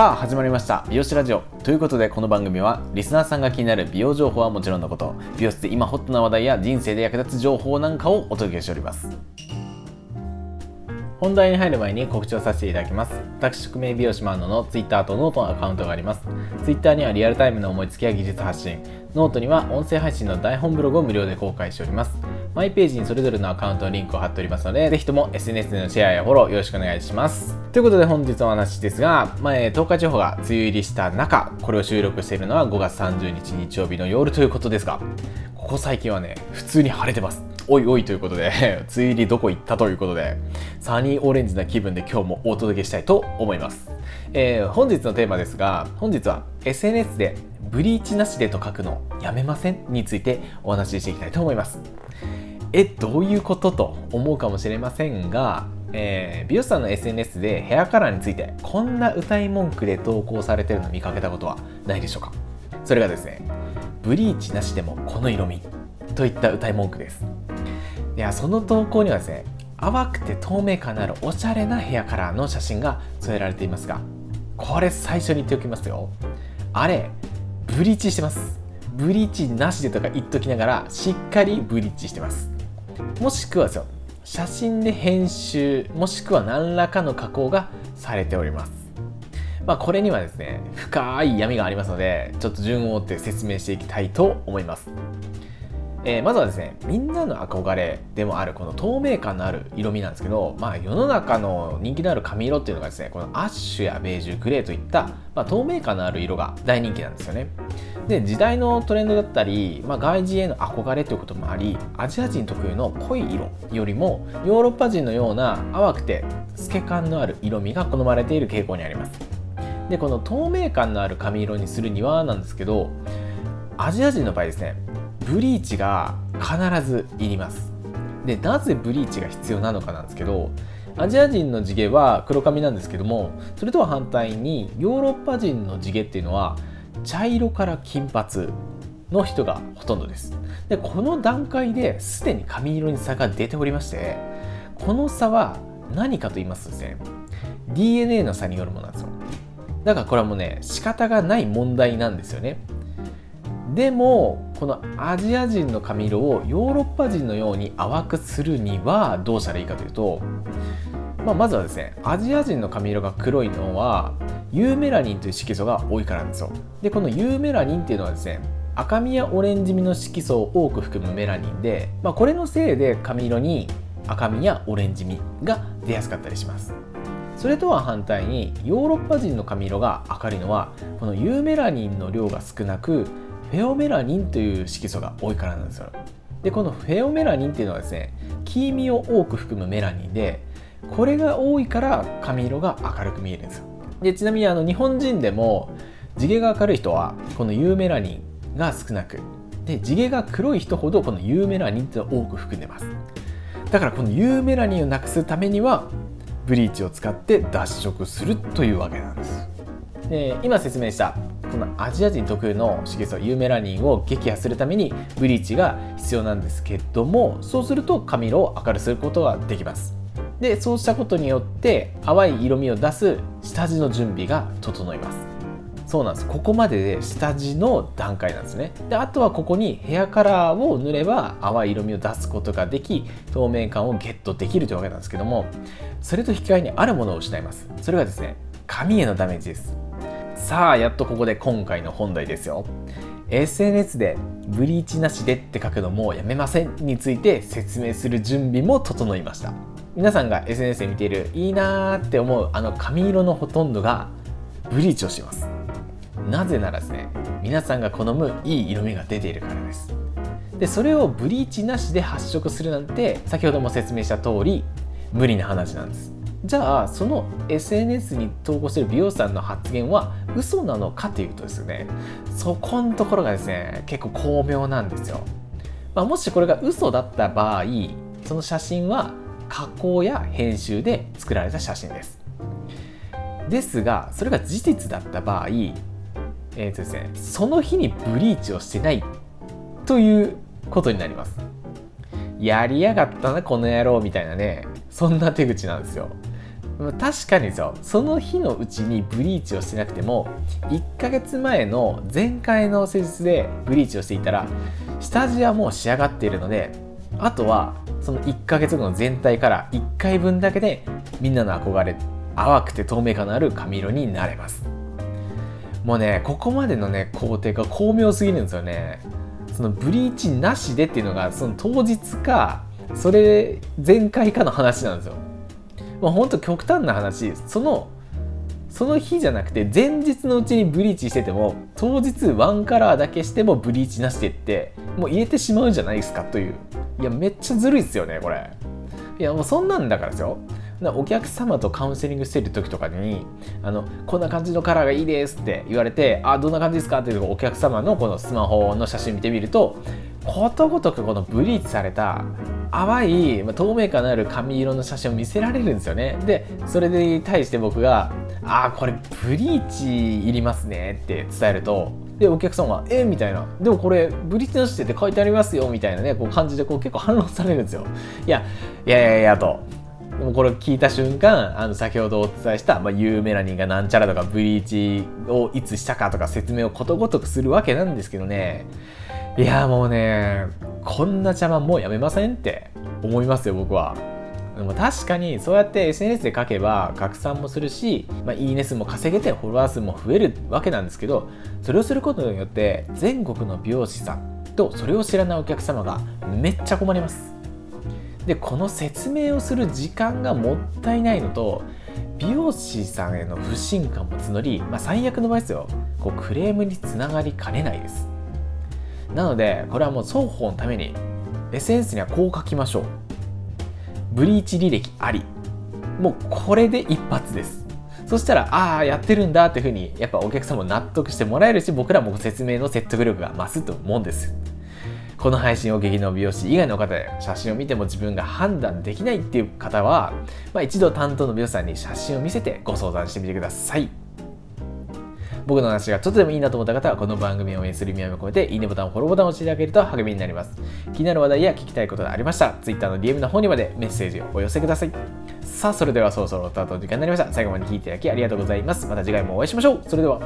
さあ始まりました。美容師ラジオ。ということでこの番組はリスナーさんが気になる美容情報はもちろんのこと。美容室で今ホットな話題や人生で役立つ情報なんかをお届けしております。本題に入る前に告知をさせていただきます。私宿命美容師マンノの Twitter とノートのアカウントがあります。Twitter にはリアルタイムの思いつきや技術発信。ノートには音声配信の台本ブログを無料で公開しております。マイページにそれぞれのアカウントのリンクを貼っておりますので、ぜひとも SNS でのシェアやフォローよろしくお願いします。ということで本日のお話ですが、前、東海地方が梅雨入りした中、これを収録しているのは5月30日日曜日の夜ということですが、ここ最近はね、普通に晴れてます。おいおいということで、梅雨入りどこ行ったということで、サニーオレンジな気分で今日もお届けしたいと思います。えー、本日のテーマですが、本日は SNS でブリーチなしでと書くのやめませんについてお話ししていきたいと思います。えどういうことと思うかもしれませんが、えー、美容師さんの SNS でヘアカラーについてこんな歌い文句で投稿されてるの見かけたことはないでしょうか？それがですねブリーチなしでもこの色味といった歌い文句です。いやその投稿にはですね淡くて透明感のあるおしゃれなヘアカラーの写真が添えられていますがこれ最初に言っておきますよ。あれブリーチしてます。ブリーチなしでとか言っときながらしっかりブリーチしてます。もしくはですよ写真で編集もしくは何らかの加工がされております。まあこれにはですね深い闇がありますのでちょっと順を追って説明していきたいと思います。えー、まずはですねみんなの憧れでもあるこの透明感のある色味なんですけど、まあ、世の中の人気のある髪色っていうのがですねこのアッシュやベージュグレーといった、まあ、透明感のある色が大人気なんですよね。で時代のトレンドだったり、まあ、外人への憧れということもありアジア人特有の濃い色よりもヨーロッパ人のような淡くて透け感のある色味が好まれている傾向にあります。でこの透明感のある髪色にするにはなんですけどアジア人の場合ですねブリーチが必ずいります。でなぜブリーチが必要なのかなんですけどアジア人の地毛は黒髪なんですけどもそれとは反対にヨーロッパ人の地毛っていうのは茶色から金髪の人がほとんどです。でこの段階ですでに髪色に差が出ておりましてこの差は何かと言いますとですね DNA の差によるものなんですよ。だからこれはもうね仕方がない問題なんですよね。でもこのアジア人の髪色をヨーロッパ人のように淡くするにはどうしたらいいかというと、まあ、まずはですねアジア人の髪色が黒いのはユーメラニンという色素が多いからなんですよ。でこのユーメラニンっていうのはですね赤みやオレンジ味の色素を多く含むメラニンで、まあ、これのせいで髪色に赤みやオレンジ味が出やすかったりします。それとは反対にヨーロッパ人の髪色が明るいのはこのユーメラニンの量が少なくフェオメラニンという色素が多いからなんですよ。でこのフェオメラニンっていうのはですね黄身を多く含むメラニンでこれが多いから髪色が明るく見えるんですよ。でちなみにあの日本人でも地毛が明るい人はこのユーメラニンが少なくで地毛が黒い人ほどこのユーメラニンって多く含んでます。だからこのユーメラニンをなくすためにはブリーチを使って脱色するというわけなんです。で今説明したこのアジア人特有の色素ユーメラニンを撃破するためにブリーチが必要なんですけどもそうすると髪色を明るくすることができます。でそうしたことによって淡い色味を出す下地の準備が整います。そうなんです。ここまでで下地の段階なんですね。であとはここにヘアカラーを塗れば淡い色味を出すことができ透明感をゲットできるというわけなんですけどもそれと引き換えにあるものを失います。それがですね髪へのダメージです。さあやっとここで今回の本題ですよ。SNS でブリーチなしでって書くのもやめませんについて説明する準備も整いました。皆さんが SNS で見ているいいなーって思うあの髪色のほとんどがブリーチをします。なぜならですね皆さんが好むいい色味が出ているからです。でそれをブリーチなしで発色するなんて先ほども説明した通り無理な話なんです。じゃあその SNS に投稿してる美容師さんの発言は嘘なのかというとですねそこのところがですね結構巧妙なんですよ、まあ、もしこれが嘘だった場合その写真は加工や編集で作られた写真です。ですがそれが事実だった場合、えーとですね、その日にブリーチをしてないということになります。やりやがったなこの野郎みたいなねそんな手口なんですよ。確かにですよその日のうちにブリーチをしてなくても1ヶ月前の前回の施術でブリーチをしていたら下地はもう仕上がっているのであとはその1ヶ月後の全体から1回分だけでみんなの憧れ淡くて透明感のある髪色になれます。もうねここまでのね工程が巧妙すぎるんですよね。そのブリーチなしでっていうのがその当日かそれ前回かの話なんですよ。まあ、ほんと極端な話。そのその日じゃなくて前日のうちにブリーチしてても当日ワンカラーだけしてもブリーチなしでってもう入れてしまうんじゃないですかという。いやめっちゃずるいっすよねこれ。いやもうそんなんだからですよ。お客様とカウンセリングしてる時とかにあのこんな感じのカラーがいいですって言われてあどんな感じですかっていうお客様のこのスマホの写真見てみるとことごとくこのブリーチされた淡い透明感のある髪色の写真を見せられるんですよね。でそれに対して僕が「ああこれブリーチいりますね」って伝えるとでお客さんは「えみたいな「でもこれブリーチなしって書いてありますよ」みたいなねこう感じでこう結構反論されるんですよ。いやいやいやいやと。でもこれ聞いた瞬間あの先ほどお伝えした、まあ、ユーメラニンがなんちゃらとかブリーチをいつしたかとか説明をことごとくするわけなんですけどね。いやもうねこんな邪魔もうやめませんって思いますよ僕は。でも確かにそうやって SNS で書けば拡散もするし、まあ、いいね数も稼げてフォロワー数も増えるわけなんですけどそれをすることによって全国の美容師さんとそれを知らないお客様がめっちゃ困ります。でこの説明をする時間がもったいないのと美容師さんへの不信感も募り、まあ、最悪の場合ですよ。こうクレームにつながりかねないです。なのでこれはもう双方のために SNS にはこう書きましょう。ブリーチ履歴あり。もうこれで一発です。そしたらああやってるんだっていうふうにやっぱお客様も納得してもらえるし僕らも説明の説得力が増すと思うんです。この配信を劇の美容師以外の方で写真を見ても自分が判断できないっていう方は、まあ、一度担当の美容師さんに写真を見せてご相談してみてください。僕の話がちょっとでもいいなと思った方はこの番組を応援する意味合いを込めていいねボタンフォローボタンを押していただけると励みになります。気になる話題や聞きたいことがありましたら Twitter の DM の方にまでメッセージをお寄せください。さあそれではそろそろスタートの時間になりました。最後まで聞いていただきありがとうございます。また次回もお会いしましょう。それでは。